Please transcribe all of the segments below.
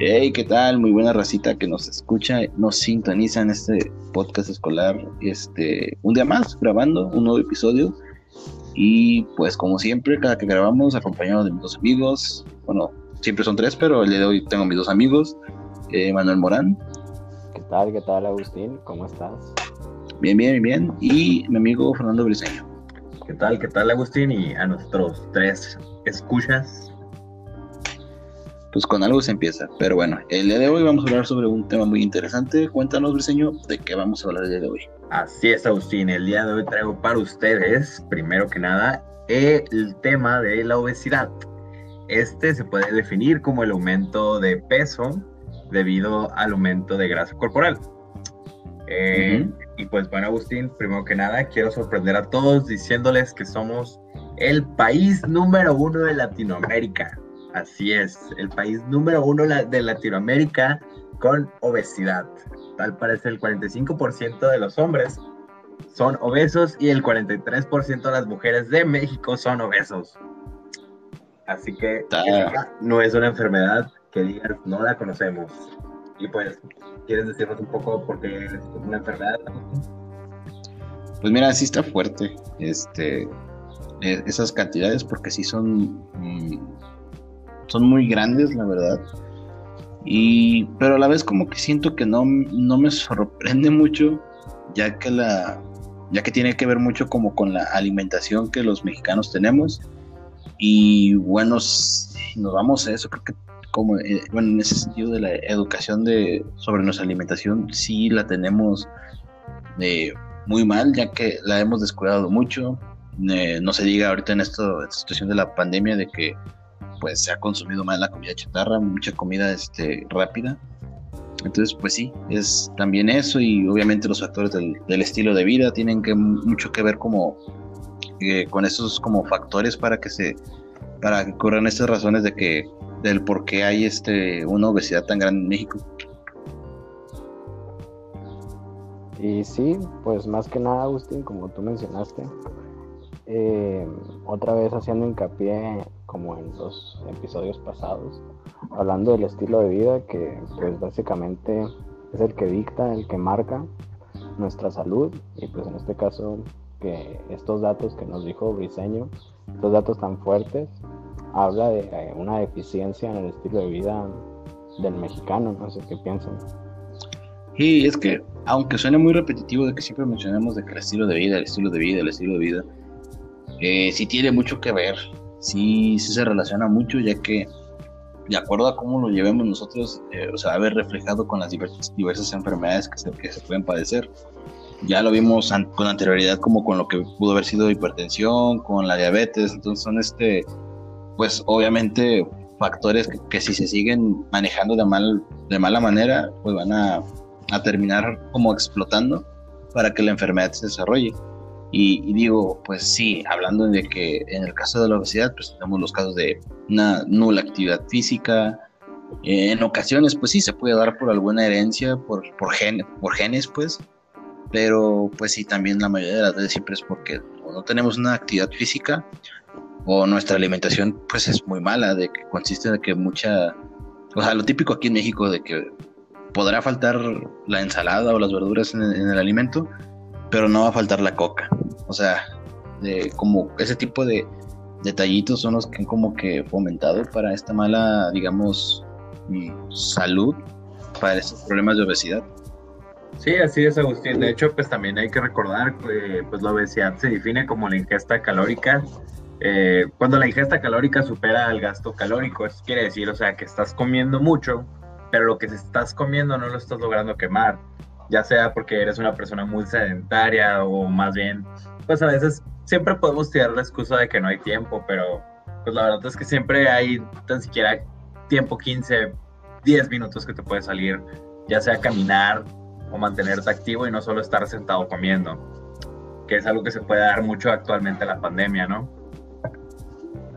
Hey, ¿qué tal? Muy buena racita que nos escucha, nos sintoniza en este podcast escolar. Este, un día más grabando un nuevo episodio. Y pues, como siempre, cada que grabamos, acompañado de mis dos amigos. Bueno, siempre son tres, pero el día de hoy tengo mis dos amigos. Eh, Manuel Morán. ¿Qué tal? ¿Qué tal, Agustín? ¿Cómo estás? Bien, bien, bien. Y mi amigo Fernando Briseño. ¿Qué tal? ¿Qué tal, Agustín? Y a nuestros tres escuchas pues con algo se empieza. Pero bueno, el día de hoy vamos a hablar sobre un tema muy interesante. Cuéntanos, Briseño, de qué vamos a hablar el día de hoy. Así es, Agustín. El día de hoy traigo para ustedes, primero que nada, el tema de la obesidad. Este se puede definir como el aumento de peso debido al aumento de grasa corporal. Eh, y pues bueno, Agustín, primero que nada, quiero sorprender a todos diciéndoles que somos el país número uno de Latinoamérica. Así es, el país número uno de Latinoamérica con obesidad. Tal parece el 45% de los hombres son obesos y el 43% de las mujeres de México son obesos. Así que no es una enfermedad que digas no la conocemos. Y pues, ¿quieres decirnos un poco por qué es una enfermedad? Pues mira, sí está fuerte este, e, esas cantidades porque sí son mm, son muy grandes, la verdad. Y, pero a la vez como que siento que no, no me sorprende mucho, ya que la, ya que tiene que ver mucho como con la alimentación que los mexicanos tenemos. Y bueno, si nos vamos a eso, creo que como, eh, bueno, en ese sentido de la educación de, sobre nuestra alimentación, sí la tenemos eh, muy mal, ya que la hemos descuidado mucho. Eh, no se diga ahorita en esta situación de la pandemia de que pues se ha consumido más la comida chatarra, mucha comida este, rápida. Entonces, pues sí, es también eso y obviamente los factores del, estilo de vida tienen que mucho que ver como eh, con esos como factores para que se para que ocurran estas razones de que del por qué hay este una obesidad tan grande en México. Y sí, pues más que nada, Agustín, como tú mencionaste, eh, otra vez haciendo hincapié como en los episodios pasados, hablando del estilo de vida que pues básicamente es el que dicta, el que marca nuestra salud y pues en este caso que estos datos que nos dijo Briseño, estos datos tan fuertes, habla de eh, una deficiencia en el estilo de vida del mexicano, no sé qué piensan. Y es que, aunque suene muy repetitivo de que siempre mencionamos de que el estilo de vida, el estilo de vida, el estilo de vida, eh, sí tiene mucho que ver sí, sí se relaciona mucho, ya que de acuerdo a cómo lo llevemos nosotros, eh, o sea, va a ver reflejado con las diversas, diversas enfermedades que se, que se, pueden padecer. Ya lo vimos con anterioridad como con lo que pudo haber sido hipertensión, con la diabetes, entonces son este, pues obviamente factores que, si se siguen manejando de, mal, de mala manera, pues van a, a terminar como explotando para que la enfermedad se desarrolle. Y, digo, pues sí, hablando de que en el caso de la obesidad, pues tenemos los casos de una nula actividad física. en ocasiones, pues sí, se puede dar por alguna herencia, por, por, por genes, pues. Pero pues sí, también la mayoría de las veces siempre es porque no tenemos una actividad física o nuestra alimentación pues es muy mala, de que consiste de que mucha, o sea, lo típico aquí en México de que podrá faltar la ensalada o las verduras en el alimento, pero no va a faltar la coca. O sea, de, como ese tipo de detallitos son los que han como que fomentado para esta mala, digamos, mm, salud, para estos problemas de obesidad. Sí, así es, Agustín. De hecho, pues también hay que recordar que pues, la obesidad se define como la ingesta calórica. Eh, cuando la ingesta calórica supera el gasto calórico, eso quiere decir, o sea, que estás comiendo mucho, pero lo que estás comiendo no lo estás logrando quemar ya sea porque eres una persona muy sedentaria o más bien, pues a veces siempre podemos tirar la excusa de que no hay tiempo, pero pues la verdad es que siempre hay tan siquiera tiempo 15, 10 minutos que te puedes salir, ya sea caminar o mantenerte activo y no solo estar sentado comiendo, que es algo que se puede dar mucho actualmente en la pandemia, ¿no?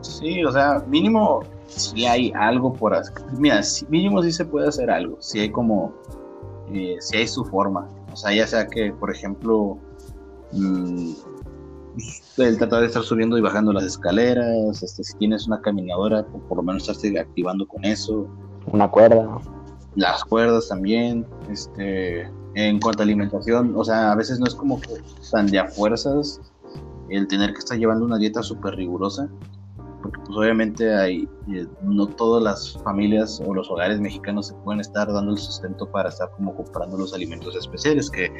Sí, o sea, mínimo si hay algo por. Mira, mínimo sí se puede hacer algo. Si hay como eh, si hay su forma. O sea, ya sea que, por ejemplo, mm, el tratar de estar subiendo y bajando las escaleras, este, si tienes una caminadora, por, lo menos estarse activando con eso. Una cuerda. Las cuerdas también, este, en cuanto a alimentación, o sea, a veces no es como que tan de a fuerzas el tener que estar llevando una dieta súper rigurosa, porque pues obviamente hay, eh, no todas las familias o los hogares mexicanos se pueden estar dando el sustento para estar como comprando los alimentos especiales, que,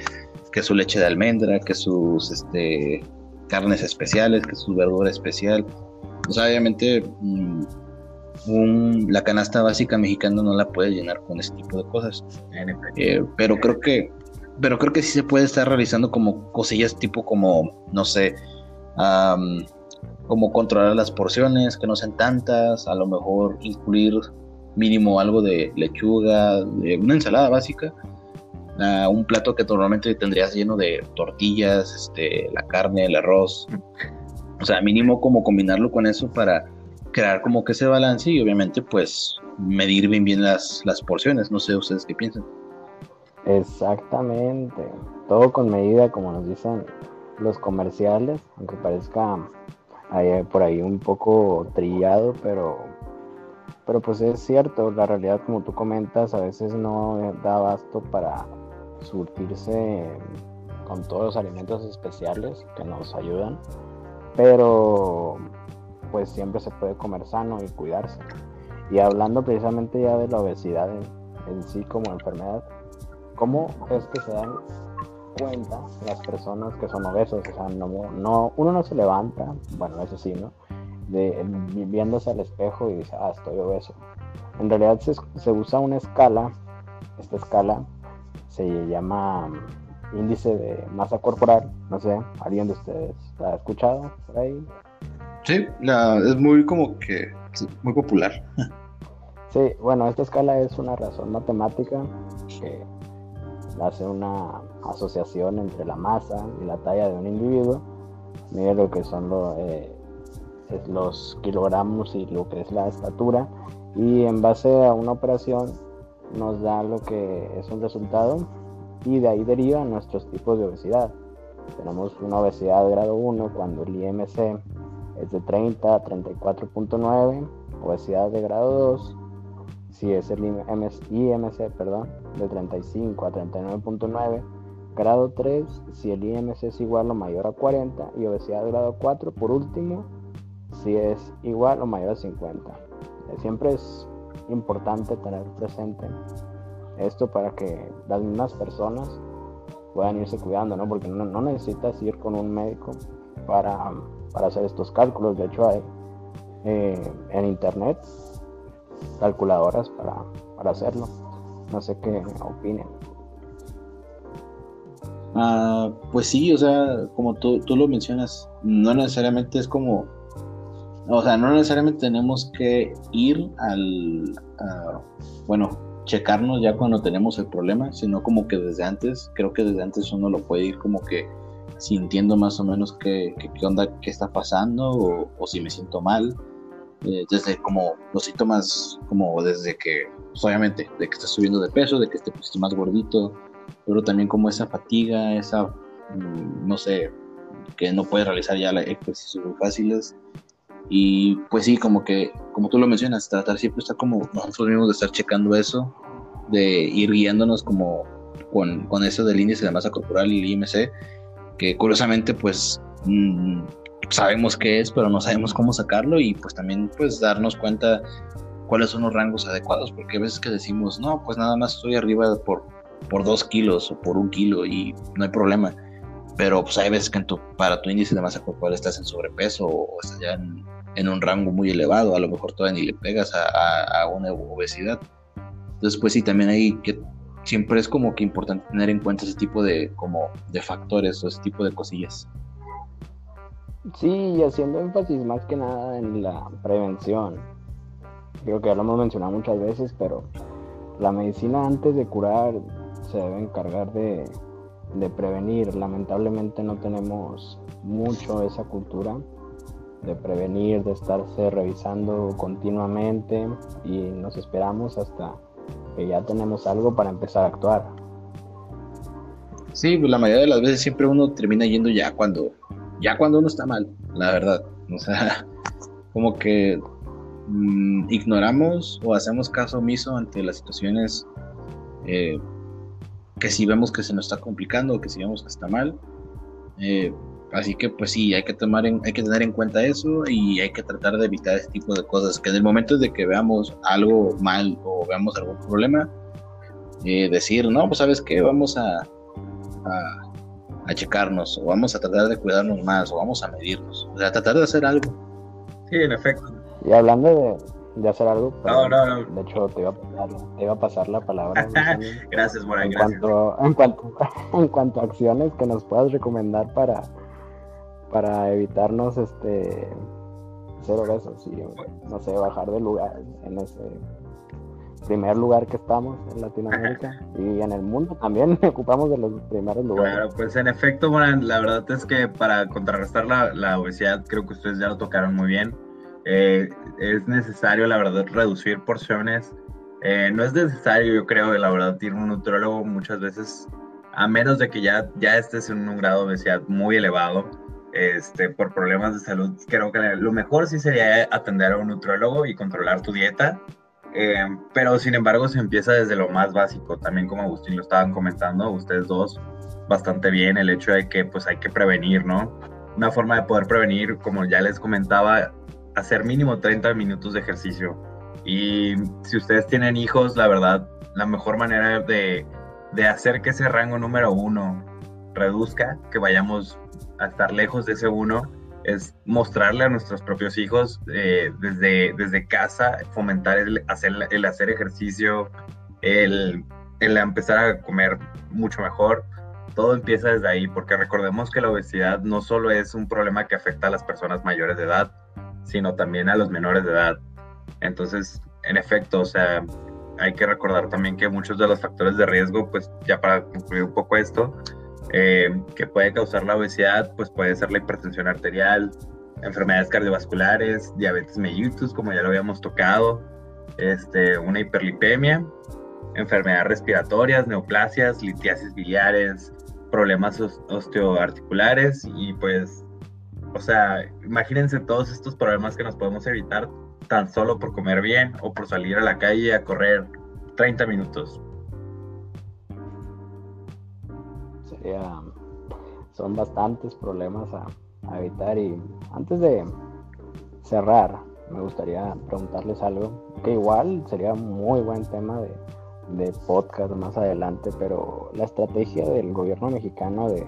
que su leche de almendra, que sus este, carnes especiales, que su verdura especial. O sea, obviamente mm, la canasta básica mexicana no la puede llenar con ese tipo de cosas. Eh, pero creo que pero creo que sí se puede estar realizando como cosillas tipo como, no sé, como controlar las porciones, que no sean tantas, a lo mejor incluir mínimo algo de lechuga, una ensalada básica, un plato que normalmente tendrías lleno de tortillas, este, la carne, el arroz. O sea, mínimo como combinarlo con eso para crear como que ese balance y obviamente pues medir bien bien las, las porciones. No sé ustedes qué piensan. Exactamente. Todo con medida, como nos dicen los comerciales, aunque parezca por ahí un poco trillado, pero, pero pues es cierto, la realidad como tú comentas a veces no da abasto para surtirse con todos los alimentos especiales que nos ayudan, pero pues siempre se puede comer sano y cuidarse. Y hablando precisamente ya de la obesidad en sí como enfermedad, ¿cómo es que se dan cuenta las personas que son obesos, o sea, no, uno no se levanta, bueno, eso sí, ¿no? De, viéndose al espejo y dice, ah, estoy obeso. En realidad se, usa una escala, esta escala se llama índice de masa corporal, no sé, ¿alguien de ustedes la ha escuchado por ahí? Sí, la, es muy como que, muy popular. Sí, bueno, esta escala es una razón matemática que hace una asociación entre la masa y la talla de un individuo, mide lo que son eh, los kilogramos y lo que es la estatura, y en base a una operación nos da lo que es un resultado y de ahí deriva nuestros tipos de obesidad. Tenemos una obesidad de grado 1 cuando el IMC es de 30 a 34.9, obesidad de grado 2 si es el IMC, perdón, de 35 a 39.9, grado 3 si el IMC es igual o mayor a 40 y obesidad de grado 4 por último si es igual o mayor a 50. Eh, siempre es importante tener presente esto para que las mismas personas puedan irse cuidando, ¿no? Porque no, necesitas ir con un médico para, hacer estos cálculos. De hecho, hay eh, en internet calculadoras para, para hacerlo. No sé qué opinen. Ah, pues sí, o sea, como tú, tú, lo mencionas, no necesariamente es como, o sea, no necesariamente tenemos que ir al, bueno, checarnos ya cuando tenemos el problema, sino como que desde antes, creo que desde antes uno lo puede ir como que sintiendo más o menos qué, qué, onda, qué está pasando o, o si me siento mal eh, desde como los síntomas, como desde que, pues, obviamente, de que estás subiendo de peso, de que estés más gordito, pero también como esa fatiga, esa, mm, no sé, que no puedes realizar ya ejercicios muy fáciles. Y pues sí, como que, como tú lo mencionas, tratar siempre está como nosotros mismos de estar checando eso, de ir guiándonos como con, con eso del índice de masa corporal y el IMC, que curiosamente pues mm, sabemos qué es, pero no sabemos cómo sacarlo y pues también pues darnos cuenta cuáles son los rangos adecuados, porque a veces que decimos, no, pues nada más estoy arriba por, por dos kilos o por un kilo y no hay problema, pero pues hay veces que en tu, para tu índice de masa corporal estás en sobrepeso o, estás ya en, un rango muy elevado, a lo mejor todavía ni le pegas a, una obesidad. Entonces pues sí, también hay que siempre es como que importante tener en cuenta ese tipo de como de factores o ese tipo de cosillas. Sí, y haciendo énfasis más que nada en la prevención. Creo que ya lo hemos mencionado muchas veces, pero la medicina antes de curar se debe encargar de, prevenir. Lamentablemente no tenemos mucho esa cultura de prevenir, de estarse revisando continuamente y nos esperamos hasta que ya tenemos algo para empezar a actuar. Sí, pues la mayoría de las veces siempre uno termina yendo ya cuando ya cuando uno está mal, la verdad. O sea, como que mm, ignoramos o hacemos caso omiso ante las situaciones eh, que si vemos que se nos está complicando o que si vemos que está mal. Eh, así que pues sí, hay que, tomar hay que tener en cuenta eso y hay que tratar de evitar este tipo de cosas. Que en el momento de que veamos algo mal o veamos algún problema, eh, decir, no, pues sabes qué, vamos a, a, a, checarnos o vamos a tratar de cuidarnos más o vamos a medirnos. O sea, tratar de hacer algo. Sí, en efecto. Y hablando de, de hacer algo. no, no, no. De hecho, te iba a pasar, te iba a pasar la palabra. gracias, Morán, en gracias. Cuanto, en, cuanto, en cuanto a acciones que nos puedas recomendar para, para evitarnos este ser obesos y, no sé, bajar de lugar en ese primer lugar que estamos en Latinoamérica y en el mundo también ocupamos de los primeros lugares. Claro, pues en efecto, la verdad es que para contrarrestar la, la obesidad, creo que ustedes ya lo tocaron muy bien eh, es necesario, la verdad, reducir porciones. Eh, no es necesario, yo creo, la verdad, ir a un nutrólogo muchas veces, a menos de que ya, ya estés en un grado de obesidad muy elevado, este, por problemas de salud. Creo que lo mejor sí sería atender a un nutrólogo y controlar tu dieta. Eh, pero sin embargo se empieza desde lo más básico, también como Agustín lo estaban comentando, ustedes dos, bastante bien el hecho de que pues hay que prevenir, ¿no? Una forma de poder prevenir, como ya les comentaba, hacer mínimo 30 minutos de ejercicio. Y si ustedes tienen hijos, la verdad, la mejor manera de, de hacer que ese rango número uno reduzca, que vayamos a estar lejos de ese uno, es mostrarle a nuestros propios hijos eh, desde, desde casa, fomentar el hacer, el hacer ejercicio, el, el empezar a comer mucho mejor. Todo empieza desde ahí, porque recordemos que la obesidad no solo es un problema que afecta a las personas mayores de edad, sino también a los menores de edad. Entonces, en efecto, o sea, hay que recordar también que muchos de los factores de riesgo, pues ya para concluir un poco esto, eh, que puede causar la obesidad, pues puede ser la hipertensión arterial, enfermedades cardiovasculares, diabetes mellitus, como ya lo habíamos tocado, este, una hiperlipemia, enfermedades respiratorias, neoplasias, litiasis biliares, problemas osteoarticulares y pues o sea, imagínense todos estos problemas que nos podemos evitar tan solo por comer bien o por salir a la calle a correr 30 minutos. Sería, son bastantes problemas a, evitar y antes de cerrar, me gustaría preguntarles algo que igual sería muy buen tema de, de podcast más adelante, pero la estrategia del gobierno mexicano de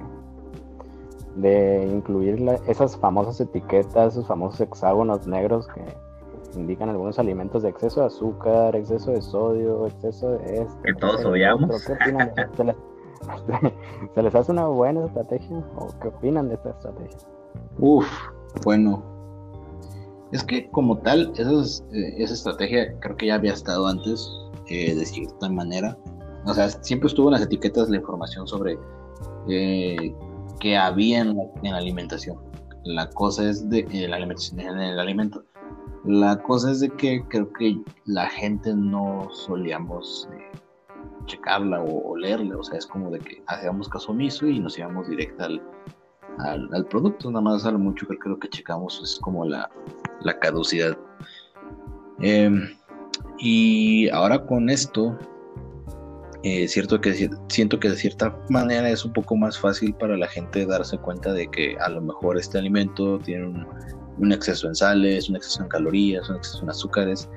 de incluir esas famosas etiquetas, esos famosos hexágonos negros que indican algunos alimentos de exceso de azúcar, exceso de sodio, exceso de esto. Que todos odiamos. ¿Qué opinan ¿Se, les, ¿Se les hace una buena estrategia o qué opinan de esta estrategia? Uf, bueno. Es que como tal, eh, esa estrategia creo que ya había estado antes, eh, de cierta manera. O sea, siempre estuvo en las etiquetas la información sobre eh, que había en la, alimentación. La cosa es de en la alimentación, en el alimento. La cosa es de que creo que la gente no solíamos eh, checarla o, leerla, o sea, es como de que hacíamos caso omiso y nos íbamos directo al, al, producto, nada más a lo mucho que lo que checamos es como la, la caducidad. Em, y ahora con esto, eh, cierto que siento que de cierta manera es un poco más fácil para la gente darse cuenta de que a lo mejor este alimento tiene un, exceso en sales, un exceso en calorías, un exceso en azúcares,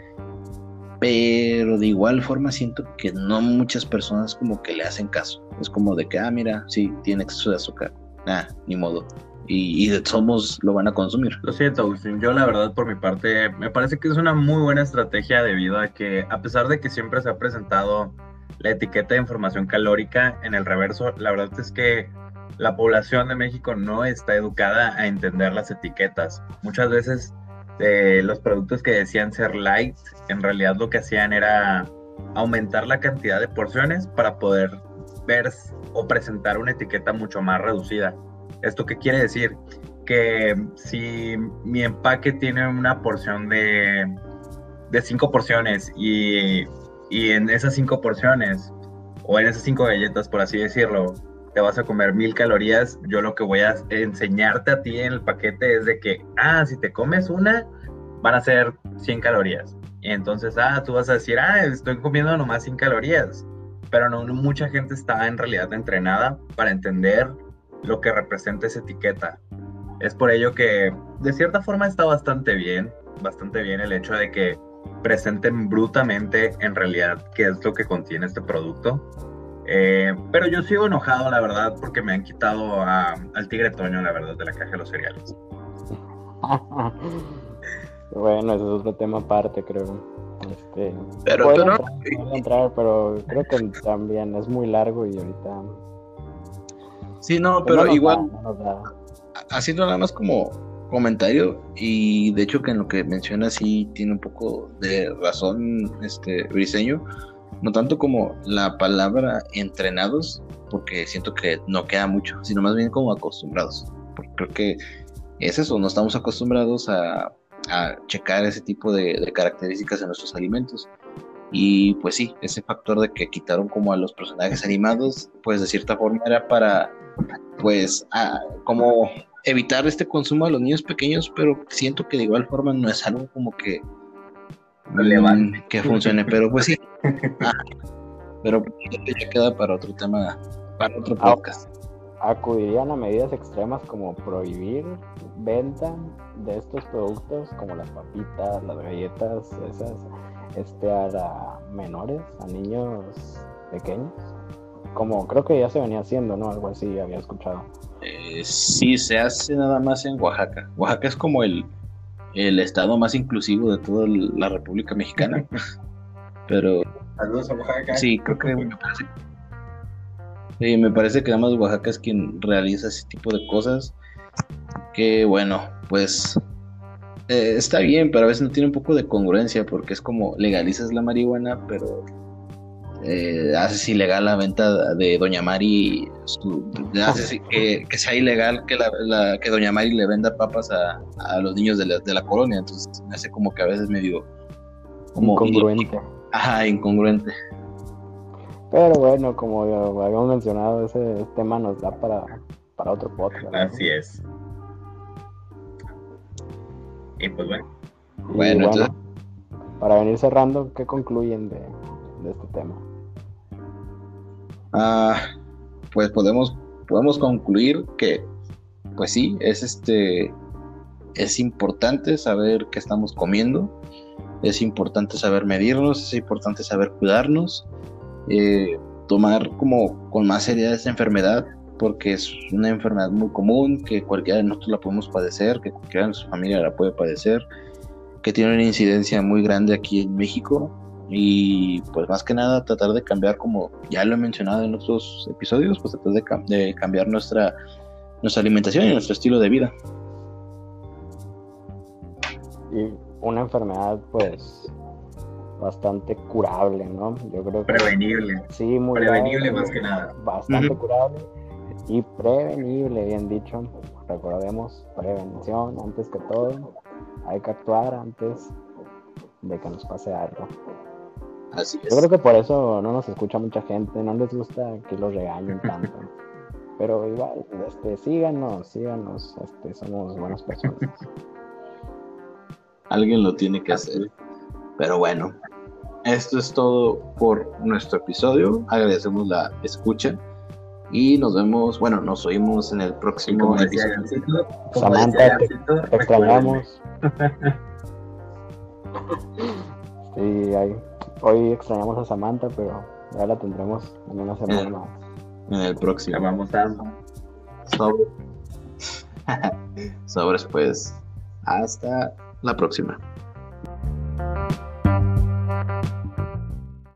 pero de igual forma siento que no muchas personas como que le hacen caso. Es como de que, ah, mira, sí, tiene exceso de azúcar, ah, ni modo. Y, somos lo van a consumir. Lo siento, Agustín. Yo la verdad por mi parte me parece que es una muy buena estrategia debido a que a pesar de que siempre se ha presentado la etiqueta de información calórica en el reverso. La verdad es que la población de México no está educada a entender las etiquetas. Muchas veces los productos que decían ser light, en realidad lo que hacían era aumentar la cantidad de porciones para poder ver o presentar una etiqueta mucho más reducida. ¿Esto qué quiere decir? Que si mi empaque tiene una porción de, de cinco porciones y y en esas cinco porciones, o en esas cinco galletas, por así decirlo, te vas a comer mil calorías, yo lo que voy a enseñarte a ti en el paquete es de que, ah, si te comes una, van a ser 100 calorías. Y entonces, ah, tú vas a decir, ah, estoy comiendo nomás 100 calorías. Pero no, mucha gente está en realidad entrenada para entender lo que representa esa etiqueta. Es por ello que, de cierta forma, está bastante bien, bastante bien el hecho de que presenten brutamente en realidad qué es lo que contiene este producto. Eh, pero yo sigo enojado, la verdad, porque me han quitado al tigre Toño, la verdad, de la caja de los cereales. bueno, eso es otro tema aparte, creo. Este, pero entrar, pero creo que también es muy largo y ahorita. Sí, no, pero igual. haciendo nada más como comentario y de hecho que en lo que menciona sí tiene un poco de razón este briseño no tanto como la palabra entrenados porque siento que no queda mucho sino más bien como acostumbrados porque creo que es eso no estamos acostumbrados a, a checar ese tipo de, de, características en nuestros alimentos y pues sí ese factor de que quitaron como a los personajes animados pues de cierta forma era para pues a, como evitar este consumo a los niños pequeños, pero siento que de igual forma no es algo como que relevante que funcione, pero pues sí. Pero ya queda para otro tema, para otro ah, podcast. ¿Acudirían a medidas extremas como prohibir venta de estos productos como las papitas, las galletas, esas, este, a menores, a niños pequeños? Como creo que ya se venía haciendo, ¿no? Algo así había escuchado. Eh, sí, se hace nada más en Oaxaca. Oaxaca es como el, el estado más inclusivo de toda la República Mexicana. Pero. Saludos a Oaxaca. Sí, creo que me parece. Sí, me parece que nada más Oaxaca es quien realiza ese tipo de cosas. Que bueno, pues. Eh, está bien, pero a veces no tiene un poco de congruencia porque es como legalizas la marihuana, pero eh, haces ilegal la venta de Doña Mari, haces que, sea ilegal que, la, que Doña Mari le venda papas a, los niños de la, de la, colonia, entonces me hace como que a veces medio... Como incongruente. Ajá, incongruente. Pero bueno, como habíamos mencionado, ese tema nos da para, para otro podcast. Así es. Y pues bueno. Bueno, entonces... para venir cerrando, ¿qué concluyen de, de este tema? Ah, pues podemos, podemos concluir que, pues sí, es este, es importante saber qué estamos comiendo, es importante saber medirnos, es importante saber cuidarnos, eh, tomar como con más seriedad esta enfermedad, porque es una enfermedad muy común, que cualquiera de nosotros la podemos padecer, que cualquiera de nuestra familia la puede padecer, que tiene una incidencia muy grande aquí en México y pues más que nada tratar de cambiar, como ya lo he mencionado en otros episodios, pues tratar de, de cambiar nuestra, nuestra alimentación y nuestro estilo de vida. Y una enfermedad pues bastante curable, ¿no? Yo creo que... Prevenible. Sí, muy Prevenible más que nada. Bastante curable y prevenible, bien dicho. Recordemos, prevención antes que todo. Hay que actuar antes de que nos pase algo. Yo creo que por eso no nos escucha mucha gente, no les gusta que los regañen tanto. Pero igual, este, síganos, síganos, este, somos buenas personas. Alguien lo tiene que hacer. Pero bueno, esto es todo por nuestro episodio. Agradecemos la escucha y nos vemos, bueno, nos oímos en el próximo episodio. Samantha, te, extrañamos. sí, ahí. Hoy extrañamos a Samantha, pero ya la tendremos en una semana más. En el próximo. La vamos a... Sobre... Sobres, pues. Hasta la próxima.